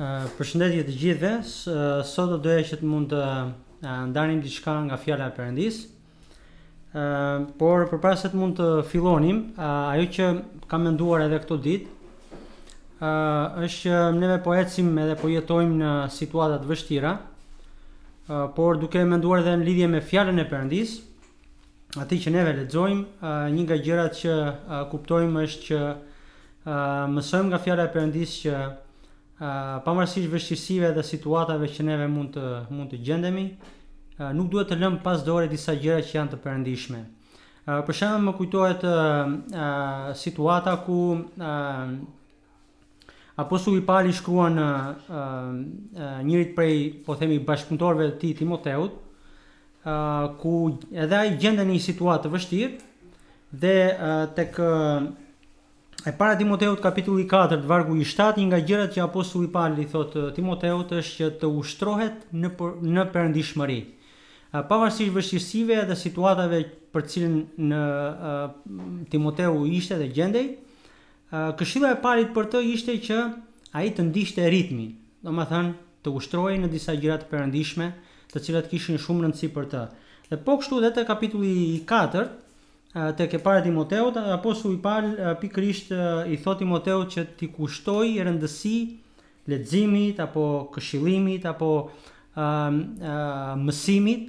Përshëndetje të gjithëve. Sot do doja që të mund të ndanim diçka nga fjala e Perëndisë. Por përpara se të mund të fillonim, ajo që kam menduar edhe këto ditë, është që neve po ecim edhe po jetojmë në situata të vështira. Por duke menduar edhe në lidhje me Fjalën e Perëndisë, atë që neve lexojmë, një nga gjërat që kuptojmë është që mësojmë nga Fjala e Perëndisë që pavarësisht vështirësive dhe situatave që neve mund të mund të gjendemi, nuk duhet të lëmë pas dore disa gjëra që janë të perëndishme. Për shembull, më kujtohet situata ku Apostulli Pal i shkruan ë njërit prej po themi bashkëpunëtorëve të tij Timoteut, ë ku edhe ai gjendet në një situatë të vështirë dhe ë, tek ë, e para Timoteut kapitulli 4 vargu i 7 një nga gjërat që apostulli Pal i thotë Timoteut është që të ushtrohet në në perëndishmëri. Pavarësisht vështirësive dhe situatave për të cilën në ë, Timoteu ishte dhe gjendej, Këshilla e Palit për të ishte që ai të ndiqte ritmin, domethënë të ushtrohej në disa gjëra të perëndishme, të cilat kishin shumë rëndësi për të. Dhe po kështu dhe te kapitulli i katërt, tek e para Timoteut, apostulli Pal pikërisht i thotë Timoteut që t'i kushtojë rëndësi leximit apo këshillimit apo mësimit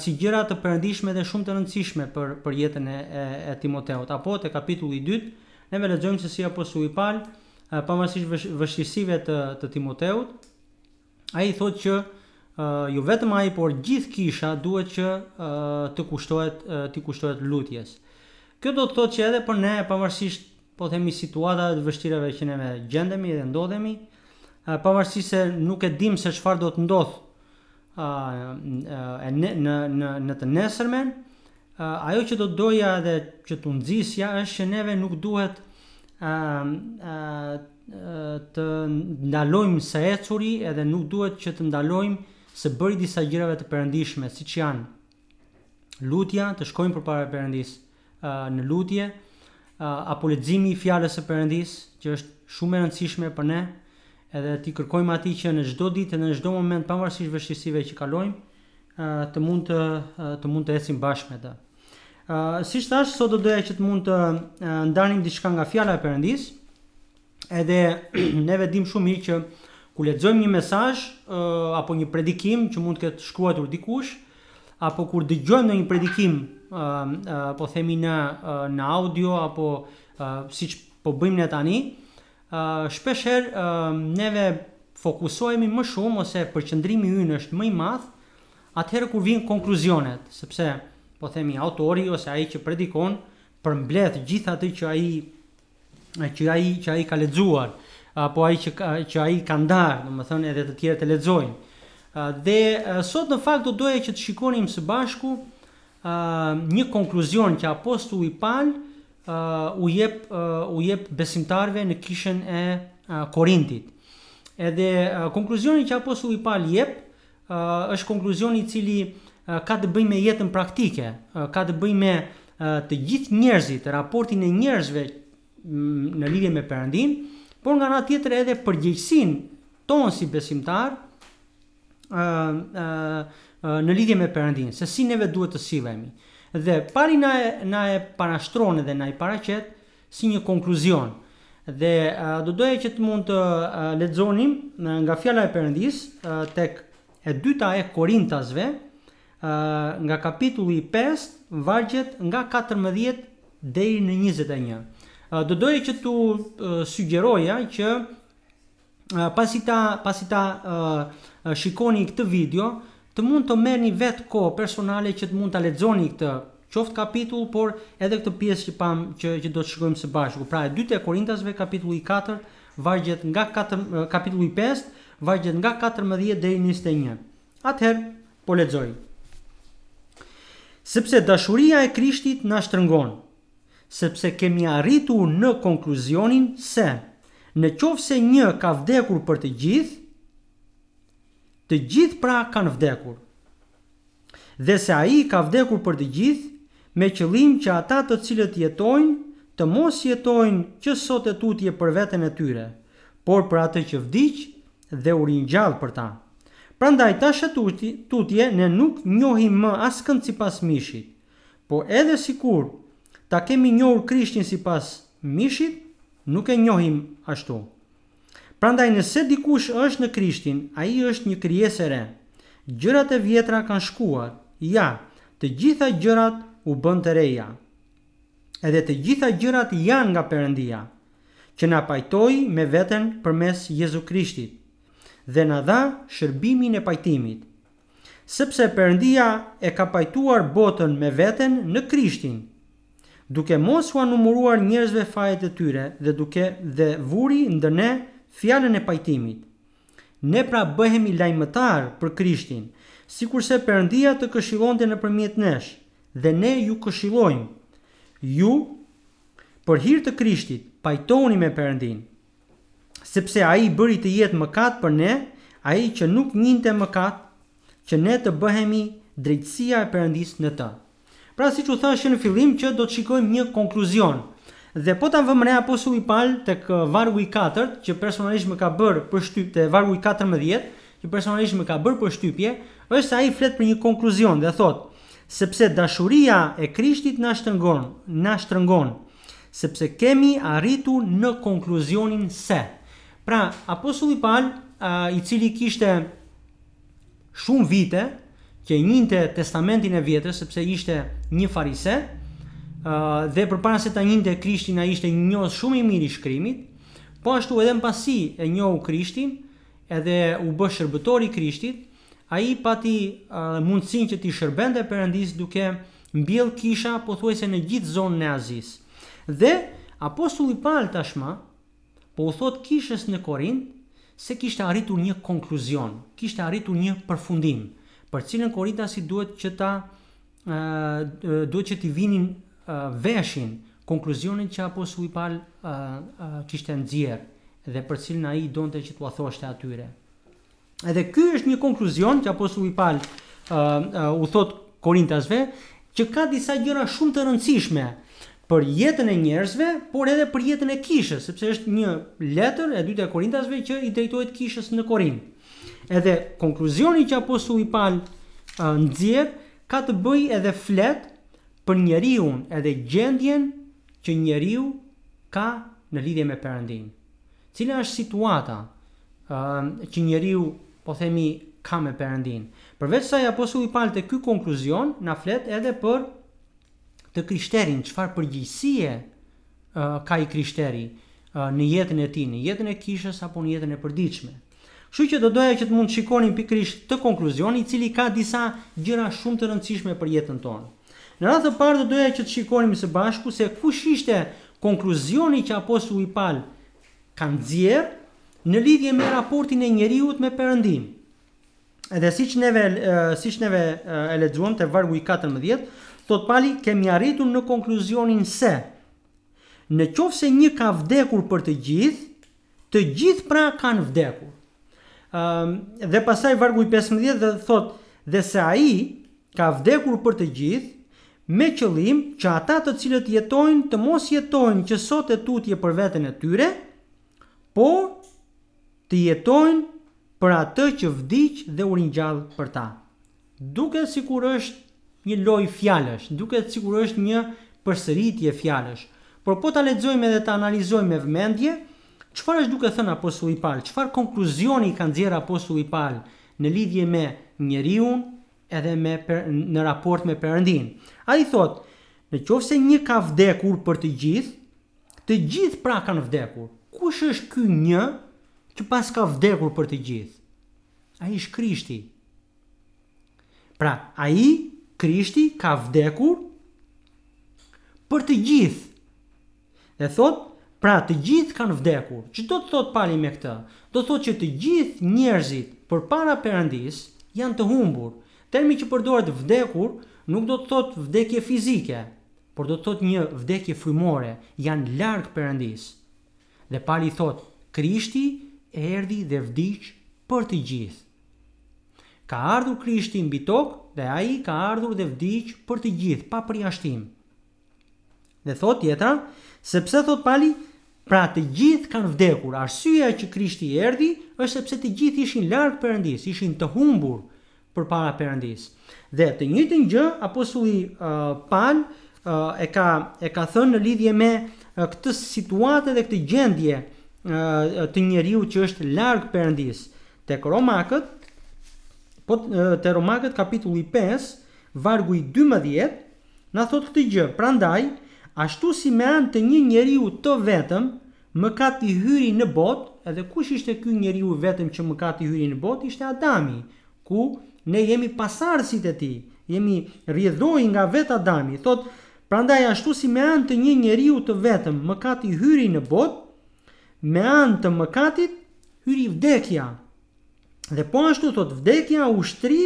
si gjëra të perëndishme dhe shumë të rëndësishme për për jetën e e Timoteut. Apo te kapitulli i dytë, neve lexojmë se si apostulli Pal, pavarësisht vështirësive të të Timoteut, ai i thotë që jo vetëm ai, por gjithë kisha duhet që të kushtohet të kushtohet lutjes. Kjo do të thotë që edhe për ne, pavarësisht po themi situatave të vështira që neve gjendemi dhe ndodhemi, pavarësisht se nuk e dimë se çfarë do të ndodhë në të nesërmen, ajo që do të doja edhe që t'ju nxisja është që neve nuk duhet të ndalojmë së ecuri edhe nuk duhet që të ndalojmë së bëri disa gjërave të perëndishme, siç janë lutja, të shkojmë përpara Perëndisë, në lutje, apo leximi i Fjalës së Perëndisë, që është shumë e rëndësishme për ne, edhe t'i kërkojmë Atij që në çdo ditë dhe në çdo moment, pavarësisht vështirësive që kalojmë, të mund të të mund të ecim bashkë me të. Siç thashë, sot do doja që të mund të ndanim diçka nga Fjala e Perëndisë. Edhe neve dimë shumë mirë që kur lexojmë një mesazh apo një predikim që mund të ketë shkruajtur dikush, apo kur dëgjojmë ndonjë predikim, po themi në në audio apo siç po bëjmë ne tani, shpesh herë neve fokusohemi më shumë ose përqendrimi ynë është më i madh atëherë kur vijnë konkluzionet, sepse po themi autori ose ai që predikon përmbledh gjithë atë që ai që ai që ai ka lexuar apo ai që që ai ka ndarë, domethënë edhe të tjerët e lexojnë. Dhe sot në fakt do doja që të shikonim së bashku një konkluzion që apostulli Pal u jep u jep besimtarëve në kishën e Korintit. Edhe konkluzioni që apostulli Pal jep është konkluzioni i cili ka të bëjë me jetën praktike, ka të bëjë me të gjithë njerëzit, raportin e njerëzve në lidhje me Perëndinë, por nga ana tjetër edhe përgjegjësinë tonë si besimtar ë ë në lidhje me Perëndinë, se si neve duhet të sillemi. Dhe Pali na e na e parashtron dhe na i paraqet si një konkluzion dhe do doja që të mund të lexonim nga fjala e Perëndisë tek e dyta e Korintasve nga kapitulli 5 vargjet nga 14 deri në 21. Do doja që t'u sugjeroja që Pasi ta pasi ta uh, shikoni këtë video, të mund të merrni vetë kohë personale që të mund ta lexoni këtë qoftë kapitull, por edhe këtë pjesë që pam që që do të shikojmë së bashku. Pra e dyta e Korintasve kapitulli 4 vargjet nga 4 kapitulli 5 vargjet nga 14 deri në 21. Atëherë po lexoj. Sepse dashuria e Krishtit na shtrëngon, sepse kemi arritur në konkluzionin se në qoftë se një ka vdekur për të gjithë, të gjithë pra kanë vdekur. Dhe se ai ka vdekur për të gjithë, me qëllim që ata të cilët jetojnë të mos jetojnë që sot e tutje për veten e tyre, por për atë që vdiq dhe u ringjall për ta. Prandaj tash e tutje ne nuk njohim më askënd sipas mishit, Po edhe sikur ta kemi njohur Krishtin sipas mishit, nuk e njohim ashtu. Prandaj nëse dikush është në Krishtin, ai është një krijesë e re. Gjërat e vjetra kanë shkuar, ja, të gjitha gjërat u bënë të reja. Edhe të gjitha gjërat janë nga Perëndia, që na pajtoi me veten përmes Jezu Krishtit dhe na dha shërbimin e pajtimit. Sepse Perëndia e ka pajtuar botën me veten në Krishtin, duke mos ua numëruar njerëzve fajet e tyre dhe duke dhe vuri ndër ne fjalën e pajtimit. Ne pra bëhemi lajmëtarë për Krishtin, sikurse Perëndia të këshillonte nëpërmjet nesh, dhe ne ju këshillojmë, ju, për hir të Krishtit, pajtohuni me Perëndinë. sepse ai bëri të jetë mëkat për ne, ai që nuk njinte mëkat, që ne të bëhemi drejtësia e Perëndisë në të. Pra siç u thashë që në fillim që do të shikojmë një konkluzion. Dhe po ta vëmë re apostulli Pal tek vargu i katërt, që personalisht më ka bërë përshtypje te vargu i 14, që personalisht më ka bërë përshtypje, është se ai flet për një konkluzion dhe thotë, sepse dashuria e Krishtit na shtrëngon, na shtrëngon. Sepse kemi arritur në konkluzionin se, pra, apostulli Pal, i cili kishte shumë vite që e njinte Testamentin e Vjetër sepse ishte një farise, dhe përpara se ta njinte Krishtin ai ishte një njohës shumë i mirë i shkrimit, po ashtu edhe mbasi e njohu Krishtin, edhe u bë shërbëtor i Krishtit, Ai pati dhe mundësinë që t'i shërbente Perëndisë duke mbjellë kisha pothuajse në gjithë zonën e Azisë. Dhe apostulli Pal tashmë po u thotë kishës në Korint se kishte arritur një konkluzion, kishte arritur një përfundim, për të cilën korintasit duhet që ta duhet që t'i vinin veshin konkluzionit që apostulli Pal kishte nxjerrë dhe për të cilën ai donte që t'ua thoshte atyre. Edhe ky është një konkluzion që apostulli Pal uh, u thotë Korintasve që ka disa gjëra shumë të rëndësishme për jetën e njerëzve, por edhe për jetën e kishës, sepse është një letër e dytë e Korintasve që i drejtohet kishës në Korint. Edhe konkluzioni që apostulli Pal nxjerr ka të bëjë edhe flet për njeriun edhe gjendjen që njeriu ka në lidhje me Perëndinë. Cila është situata që njeriu po themi ka me Perëndinë? Përveç saj apostulli Pal te ky konkluzion na flet edhe për të krishterin, çfarë përgjegjësie ka i krishteri në jetën e tij, në jetën e kishës apo në jetën e përditshme. Kështu që do doja që të mund të shikonim pikërisht te konkluzioni i cili ka disa gjëra shumë të rëndësishme për jetën tonë. Në radhë të parë do doja që të shikonim së bashku se kush ishte konkluzioni që Apostulli Pal ka nxjerrë në lidhje me raportin e njeriut me Perëndinë. Edhe siç neve siç neve e lexuam te vargu i 14, thotë Pali kemi arritur në konkluzionin se në qoftë se një ka vdekur për të gjithë, Të gjithë pra kanë vdekur. Ëm, dhe pastaj vargu pesëmbëdhjetë dhe thotë, dhe se Ai ka vdekur për të gjithë, me qëllim që ata të cilët jetojnë të mos jetojnë që sot e tutje për veten e tyre, por të jetojnë për Atë që vdiq dhe u ringjall për ta. Duket sikur është një lojë fjalësh, duket sikur është një përsëritje fjalësh, por po ta lexojmë edhe ta analizojmë me vëmendje, çfarë është duke thënë apostulli Pal, çfarë konkluzioni ka nxjerrë apostulli Pal në lidhje me njeriun edhe me në raport me Perëndinë. Ai thotë, në qoftë se një ka vdekur për të gjithë, të gjithë pra kanë vdekur. Kush është ky një që paska vdekur për të gjithë? Ai është Krishti. Pra, ai, Krishti, ka vdekur për të gjithë. Dhe thotë, pra të gjithë kanë vdekur. Ç'do të thotë Pali me këtë? Do të thotë që të gjithë njerëzit përpara Perëndisë janë të humbur. Termi që përdoret vdekur nuk do të thotë vdekje fizike, por do të thotë një vdekje frymore, janë larg Perëndisë. Dhe Pali thotë, Krishti erdhi dhe vdiq për të gjithë. Ka ardhur Krishti mbi tokë dhe Ai ka ardhur dhe vdiq për të gjithë, pa përjashtim. Dhe thotë tjetra, sepse thotë Pali, pra të gjithë kanë vdekur, arsyeja që Krishti erdhi është sepse të gjithë ishin larg Perëndisë, ishin të humbur përpara Perëndisë. Dhe të njëjtën gjë apostulli Pal e ka e ka thënë në lidhje me këtë situatë dhe këtë gjendje të njeriut që është larg Perëndisë. Tek Romakët, po te Romakët kapitulli pesë, vargu i dymbëdhjetë, na thotë këtë gjë, prandaj, ashtu si me anë të një njeriu të vetëm, mëkati hyri në botë, edhe kush ishte ky njeriu i vetëm që mëkati hyri në botë, ishte Adami, ku ne jemi pasardhësit e tij, jemi rrjedhojë nga vetë Adami, thotë, prandaj, ashtu si me anë të një njeriu të vetëm, mëkati hyri në botë, Me anë të mëkatit hyri vdekja, dhe po ashtu thotë vdekja u shtri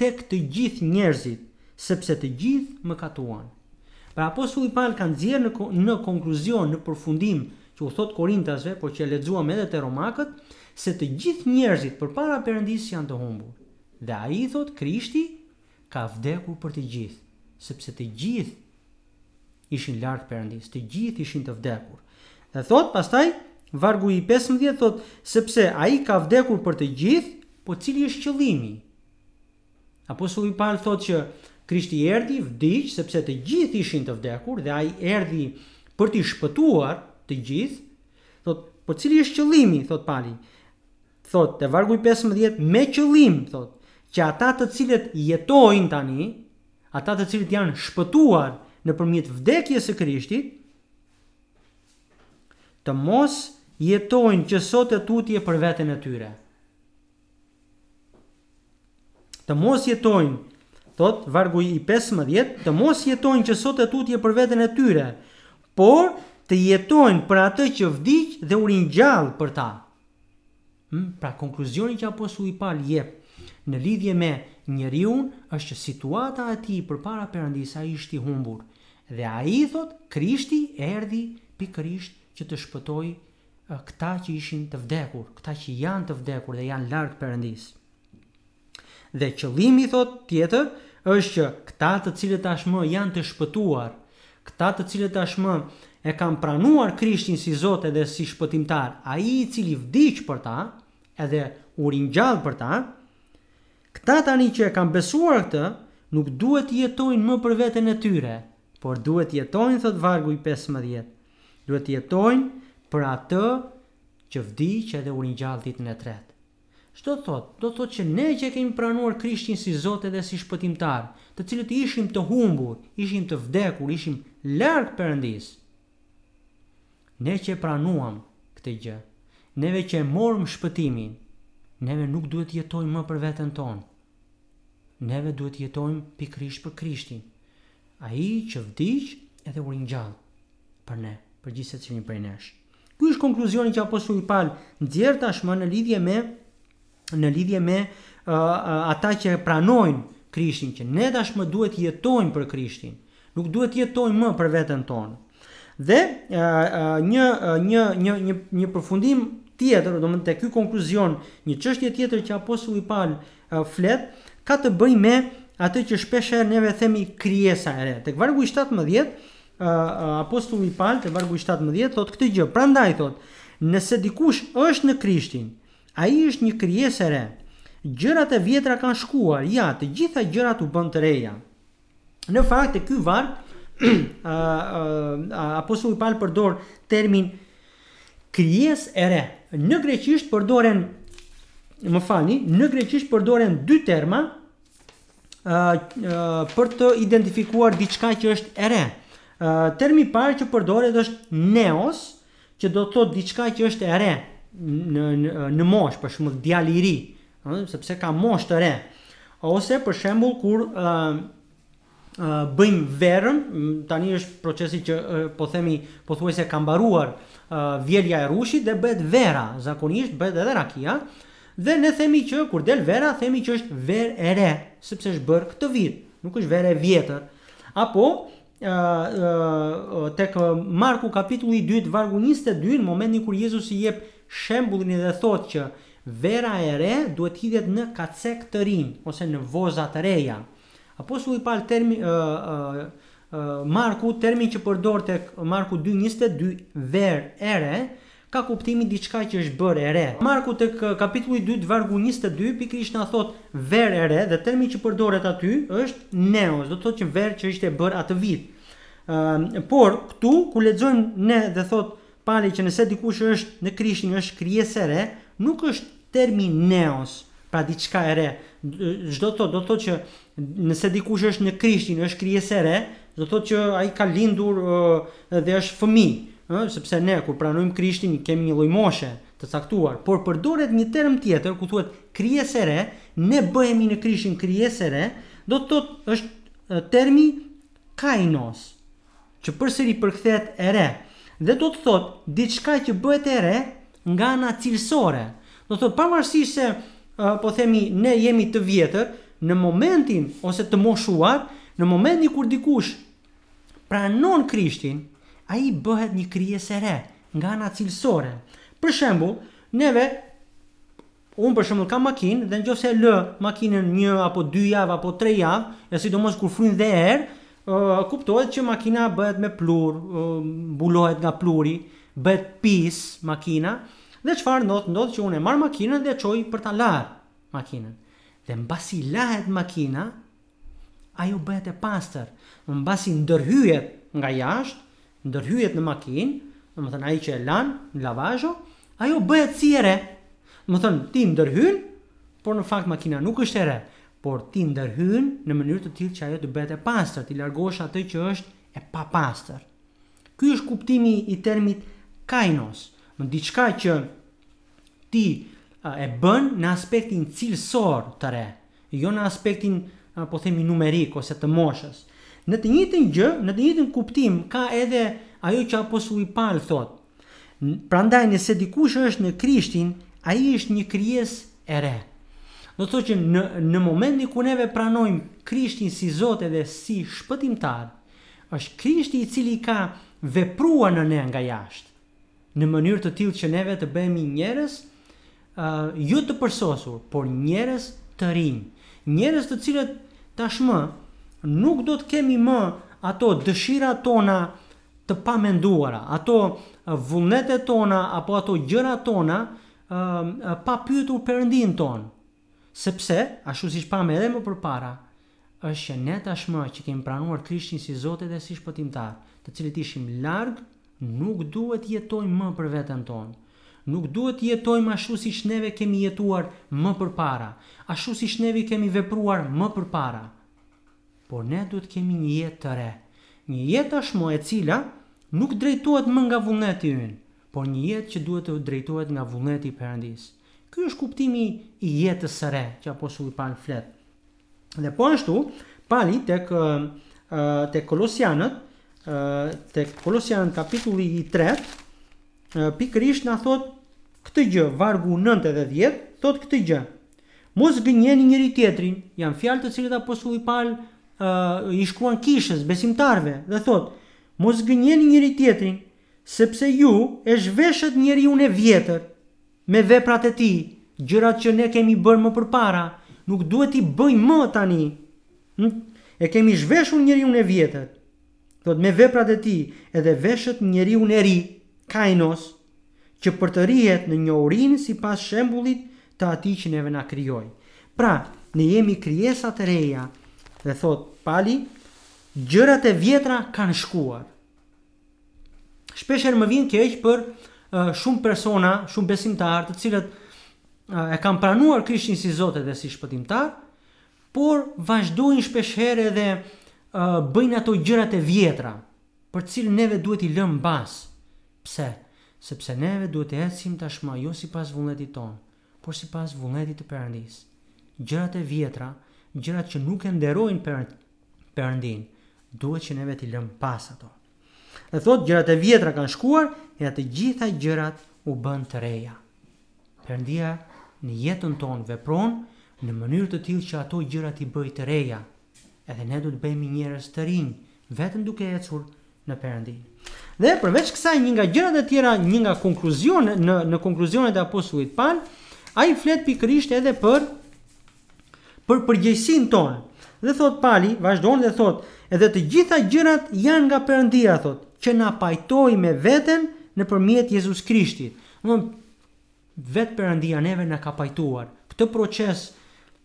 tek të gjithë njerëzit, sepse të gjithë mëkatuan. Pra apostulli Pal ka nxjerrë në në konkluzion, në përfundim, që u thotë Korintasve, por që e lexuam edhe te Romakët, se të gjithë njerëzit përpara Perëndisë janë të humbur. Dhe ai thotë Krishti ka vdekur për të gjithë, sepse të gjithë ishin larg Perëndisë, të gjithë ishin të vdekur. Dhe thot pastaj vargu i 15 thot sepse ai ka vdekur për të gjithë, po cili është qëllimi? Apostulli Pal thot që Krishti erdhi, vdiq sepse të gjithë ishin të vdekur dhe ai erdhi për t'i shpëtuar të gjithë. Thot, po cili është qëllimi, thot Pali, thotë te vargu i pesëmbëdhjetë me qëllim, thotë, që ata të cilët jetojnë tani, ata të cilët janë shpëtuar nëpërmjet vdekjes së Krishtit, të mos jetojnë që sot e tutje për veten e tyre. Të mos jetojnë, thot vargu i 15, të mos jetojnë që sot e tutje për veten e tyre, por të jetojnë për atë që vdiq dhe u ringjall për ta. Pra konkluzioni që apostulli Pal jep në lidhje me njeriun është që situata e tij përpara Perëndisë ai është i humbur dhe ai thotë Krishti erdhi pikërisht që të shpëtojë këta që ishin të vdekur, këta që janë të vdekur dhe janë larg Perëndisë. Dhe qëllimi, thotë, tjetër, është që këta të cilët tashmë janë të shpëtuar, këta të cilët tashmë e kanë pranuar Krishtin si Zot edhe si Shpëtimtar, Ai i cili vdiq për ta, edhe u ringjall për ta, këta tani që e kanë besuar këtë, nuk duhet të jetojnë më për veten e tyre, por duhet të jetojnë, thotë vargu i pesëmbëdhjetë, duhet të jetojnë për Atë që vdiq edhe u ringjall ditën e tretë. Ç'do thotë? Do thotë që ne që e kemi pranuar Krishtin si Zot edhe si Shpëtimtar, të cilët ishim të humbur, ishim të vdekur, ishim larg Perëndisë. Ne që e pranuam këtë gjë, neve që e morëm shpëtimin, neve nuk duhet të jetojmë më për veten tonë. Neve duhet të jetojmë pikërisht për Krishtin, Ai që vdiq edhe u ringjall për ne, për gjithsecilin prej nesh. Ky është konkluzioni që apostulli Pal nxjerr tashmë në lidhje me në lidhje me uh, ata që e pranojnë Krishtin, që ne tashmë duhet të jetojmë për Krishtin. Nuk duhet të jetojmë më për veten tonë. Dhe një një një një një përfundim tjetër, domethënë te ky konkluzion, një çështje tjetër që apostulli Pal flet, ka të bëjë me atë që shpesh herë neve themi krijesa e re. Tek vargu i 17, apostulli Pal te vargu i 17 thotë këtë gjë. Prandaj thotë, nëse dikush është në Krishtin, ai është një krijesë e re. Gjërat e vjetra kanë shkuar, ja, të gjitha gjërat u bënë të reja. Në fakt, ky varg apostulli Pal përdor termin krijesë e re. Në greqisht përdoren më falni, në greqisht përdoren dy terma për të identifikuar diçka që është e re. Termi i parë që përdoret është neos, që do të thotë diçka që është e re në në moshë, për shembull djali i ri, ëh, sepse ka moshë të re. Ose për shembull kur ë bëjmë verën, tani është procesi që po themi pothuajse ka mbaruar vjelja e rrushit dhe bëhet vera, zakonisht bëhet edhe rakia. Dhe ne themi që kur del vera, themi që është verë e re, sepse është bërë këtë vit, nuk është verë e vjetër. Apo tek Marku kapitulli i dytë vargu njëzet e dy në momentin kur Jezusi jep shembullin dhe thotë që vera e re duhet të hidhet në kacekë të rinj ose në voza të reja. Apostulli Pal termi Marku termin që përdor tek Marku dy njëzet e dy verë e re Ka kuptimin diçka që është bërë e re. Marku tek kapitulli dytë vargu njëzet e dy pikërisht na thotë verë e re dhe termi që përdoret aty është neos, do të thotë që verë që ishte e bërë atë vit. Por këtu kur lexojmë ne dhe thotë Pali që nëse dikush është në Krishtin është krijesë e re, nuk është termi neos, pra diçka e re, ç'do të thotë, do të thotë që Nëse dikush është në Krishtin, është krijesë e re, do të thotë që ai ka lindur dhe është fëmijë, ë, sepse ne kur pranojmë Krishtin kemi një lloj moshe të caktuar, por përdoret një term tjetër kur thuhet krijesë e re, ne bëhemi në Krishtin krijesë e re, do të thotë është termi kainos, që përsëri përkthehet e re dhe do të thotë diçka që bëhet e re nga ana cilësore. Do të thotë pavarësisht se po themi ne jemi të vjetër, në momentin ose të moshuar, në momentin kur dikush pranon Krishtin, ai bëhet një krijesë e re nga ana cilësore. Për shembull, neve Unë për shembull kam makinë dhe nëse e lë makinën një apo dy javë apo tre javë, e sidomos kur fryn dhe erë, kuptohet që makina bëhet me plur, mbulohet nga pluri, bëhet pis makina dhe çfarë ndodh, ndodh që unë e marr makinën dhe e çoj për ta larë makinën. Dhe mbasi lahet makina, ajo bëhet e pastër, mbasi ndërhyhet nga jashtë, ndërhyhet në makinë, domethënë ai që e lan në lavazho, ajo bëhet si e re. Domethënë ti ndërhyn, por në fakt makina nuk është e re, por ti ndërhyn në mënyrë të tillë që ajo të bëhet e pastër, t'i largosh atë që është e papastër. Ky është kuptimi i termit kainos, më diçka që ti e bën në aspektin cilësor të re, jo në aspektin po themi numerik ose të moshës. Në të njëjtën gjë, në të njëjtën kuptim ka edhe ajo që apostulli Pal thotë. Prandaj nëse dikush është në Krishtin, ai është një krijesë e re. Do të thotë që në në momentin kur neve pranojmë Krishtin si Zot edhe si shpëtimtar, është Krishti i cili ka vepruar në ne nga jashtë. në mënyrë të tillë që neve të bëhemi njerëz jo të përsosur, por njerëz të rinj, njerëz të cilët tashmë nuk do të kemi më ato dëshirat tona të pamenduara, ato vullnetet tona apo ato gjërat tona pa pyetur Perëndinë tonë, Sepse, ashtu siç pamë edhe më përpara, është që ne tashmë që kemi pranuar Krishtin si Zot edhe si Shpëtimtar, të cilët ishim larg, nuk duhet të jetojmë më për veten tonë. Nuk duhet të jetojmë ashtu siç neve kemi jetuar më përpara, ashtu siç neve kemi vepruar më përpara. Por ne duhet të kemi një jetë të re. Një jetë tashmë e cila nuk drejtohet më nga vullneti ynë, por një jetë që duhet të drejtohet nga vullneti i Perëndisë. Ky është kuptimi i jetës së re që apostulli Pal flet. Dhe po ashtu, Pali tek tek Kolosianët, tek Kolosianët kapitulli i 3, pikërisht na thotë këtë gjë, vargu 9 edhe 10, thotë këtë gjë. Mos gënjeni njëri-tjetrin, janë fjalë të cilët apostulli Pal i shkruan kishës, besimtarëve dhe thotë, mos gënjeni njëri-tjetrin, Sepse ju e zhveshët njeriun e vjetër, me veprat e tij, gjërat që ne kemi bërë më përpara, nuk duhet t'i bëjmë më tani. Hm? E kemi zhveshur njeriun e vjetër, thotë me veprat e tij, edhe veshët njeriun e ri, kainos, që përtërihet në njohurinë sipas shembullit të atij që neve na krijoi. Pra, ne jemi krijesa të reja. Dhe thotë Pali, gjërat e vjetra kanë shkuar. Shpesh herë më vjen keq për uh, shumë persona, shumë besimtarë, të cilët uh, e kanë pranuar Krishtin si Zot edhe si shpëtimtar, por vazhdojnë shpesh herë edhe uh, bëjnë ato gjërat e vjetra, për të cilën neve duhet t'i lëmë mbas. Pse? Sepse neve duhet të ecim tashmë jo sipas vullnetit tonë, por sipas vullnetit të Perëndisë. Gjërat e vjetra, gjërat që nuk e nderojnë Perëndinë, duhet që neve t'i lëmë pas ato. Dhe thotë, gjërat e vjetra kanë shkuar, e ja të gjitha gjërat u bënë të reja. Perëndia në jetën tonë vepron në mënyrë të tillë që ato gjëra t'i bëjë të reja. Edhe ne do të bëhemi njerëz të rinj, vetëm duke ecur në Perëndi. Dhe përveç kësaj një nga gjërat e tjera, një nga konkluzionet në në konkluzionet e apostullit Pal, ai flet pikërisht edhe për për përgjegjësinë tonë. Dhe thot Pali, vazhdon dhe thot, edhe të gjitha gjërat janë nga Perëndia, thot, që na pajtoi me veten nëpërmjet Jezus Krishtit. Domthon Vetë Perëndia neve na ka pajtuar. Këtë proces,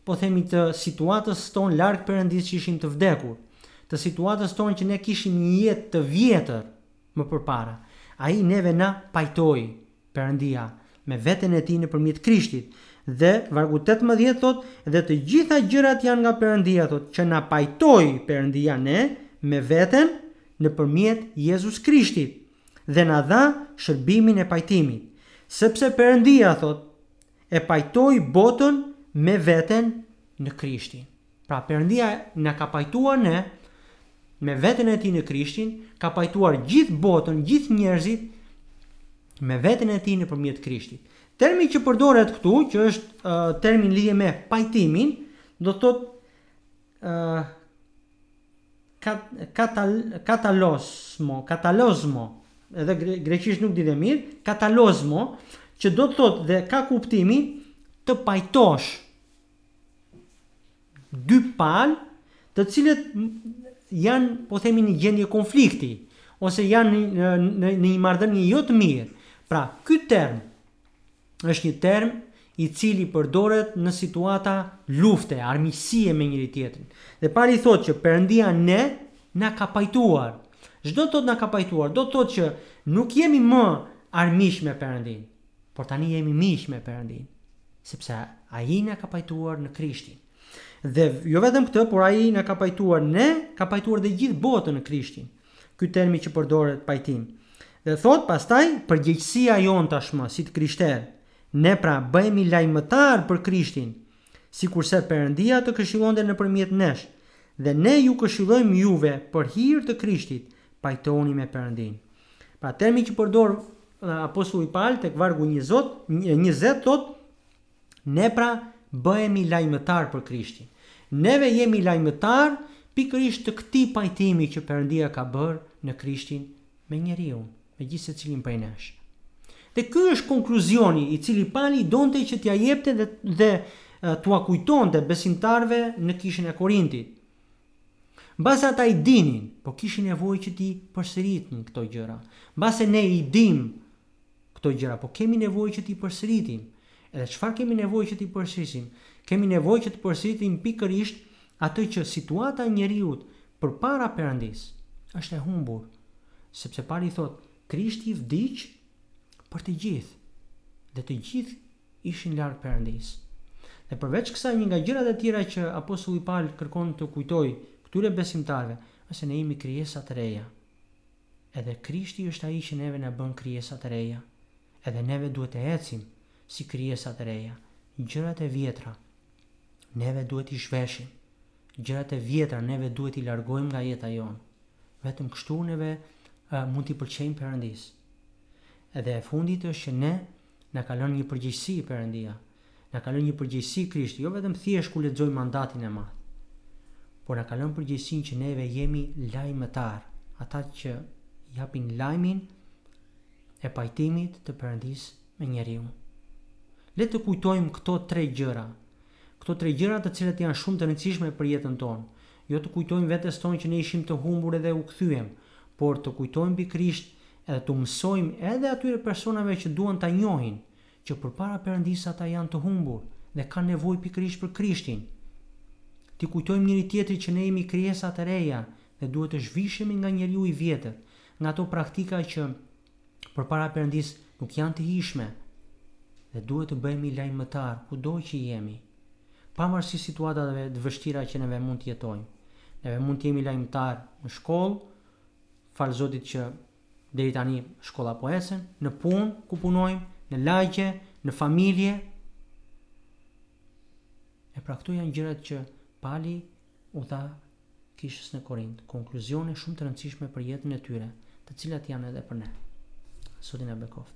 po themi të situatës tonë larg Perëndisë që ishim të vdekur, të situatës tonë që ne kishim një jetë të vjetër më përpara, Ai neve na pajtoi, Perëndia, me veten e Tij nëpërmjet Krishtit. Dhe vargu tetëmbëdhjetë thotë, Dhe të gjitha gjërat janë nga Perëndia, thotë, që na pajtoi, Perëndia, ne me veten nëpërmjet Jezus Krishtit. dhe na dha shërbimin e pajtimit, sepse Perëndia, thotë, e pajtoi botën me veten në Krishtin. Pra Perëndia na ka pajtuar ne me veten e tij në Krishtin, ka pajtuar gjithë botën, gjithë njerëzit me veten e tij nëpërmjet Krishtit. Termi që përdoret këtu, që është uh, termi në lidhje me pajtimin, do të thotë katalosmo, katalosmo, edhe greqisht nuk di dhe mirë, katalosmo, që do të thotë dhe ka kuptimin të pajtosh dy palë të cilët janë, po themi, në gjendje konflikti, ose janë në, në, në një marrëdhënie jo të mirë. Pra, ky term, është një term i cili përdoret në situata lufte, armiqësie me njëri-tjetrin. Dhe Pali thotë që Perëndia ne na ka pajtuar. Ç'do të thotë na ka pajtuar? Do të thotë që nuk jemi më armiq me Perëndinë, por tani jemi miq me Perëndinë, sepse Ai na ka pajtuar në Krishtin. Dhe jo vetëm këtë, por Ai na ka pajtuar ne, ka pajtuar dhe gjithë botën në Krishtin. ky termi që përdoret pajtim. Dhe thotë pastaj, përgjegjësia jonë tashmë, si të krishterë, ne pra bëhemi lajmëtarë për Krishtin, sikurse Perëndia të këshillonte nëpërmjet nesh, dhe ne ju këshillojmë juve për hir të Krishtit, pajtohuni me Perëndinë. Pra termi që përdor apostulli Pal tek vargu njëzet thotë, Ne pra bëhemi lajmëtarë për Krishtin. Neve jemi lajmëtarë pikërisht të këtij pajtimi që Perëndia ka bërë në Krishtin me njeriun, me gjithsecilin prej nesh. Dhe ky është konkluzioni i cili Pali donte që t'ia jepte dhe, dhe t'ua kujtonte besimtarëve në kishën e Korintit. Mbase ata i dinin, por kishin nevojë që t'i përsëritnin këto gjëra. Mbase ne i dimë Këto gjëra po kemi nevojë që t'i përsëritim. Edhe çfarë kemi nevojë që t'i përsëritim? Kemi nevojë që të përsëritim pikërisht atë që situata e njeriut përpara Perëndisë është e humbur. Sepse Pali thotë, Krishti vdiq për të gjithë dhe të gjithë ishin larg Perëndisë. Dhe përveç kësaj një nga gjërat e tjera që apostulli Pal kërkon t'u kujtojë këtyre besimtarëve është se ne jemi krijesa të reja. Edhe Krishti është ai që neve na bën krijesa të reja. Edhe neve duhet të ecim si krijesa të reja. Gjërat e vjetra neve duhet t'i zhveshim. Gjërat e vjetra neve duhet t'i largojmë nga jeta jonë. Vetëm kështu neve mund t'i pëlqejmë Perëndisë. Edhe e fundit është që ne Na ka lënë një përgjegjësi Perëndia, na ka lënë një përgjegjësi Krishti, jo vetëm thjesht kur lexojmë mandatin e madh, por na ka lënë përgjegjësinë që neve jemi lajmëtarë, ata që japin lajmin e pajtimit të Perëndisë me njeriun. Le të kujtojmë këto tre gjëra, këto tre gjëra të cilat janë shumë të rëndësishme për jetën tonë, jo t'i kujtojmë vetes tonë që ne ishim të humbur edhe u kthyem, por të kujtojmë pikërisht Edhe t'u mësojmë edhe atyre personave që duan ta njohin, që përpara Perëndisë ata janë të humbur dhe kanë nevojë pikërisht për Krishtin. T'i kujtojmë njëri-tjetrit që ne jemi krijesa të reja dhe duhet të zhvishemi nga njeriu i vjetër, nga ato praktika që përpara Perëndisë nuk janë të hijshme dhe duhet të bëhemi lajmëtarë kudo që jemi. Pavarësisht situatave të vështira që neve mund të jetojmë, neve mund të jemi lajmëtarë në shkollë, Falë Zotit që deri tani shkolla po ecën, në punë ku punojmë, në lagje, në familje. E pra këto janë gjërat që Pali u dha kishës në Korint, konkluzione shumë të rëndësishme për jetën e tyre, të cilat janë edhe për ne. Zoti na bekoftë.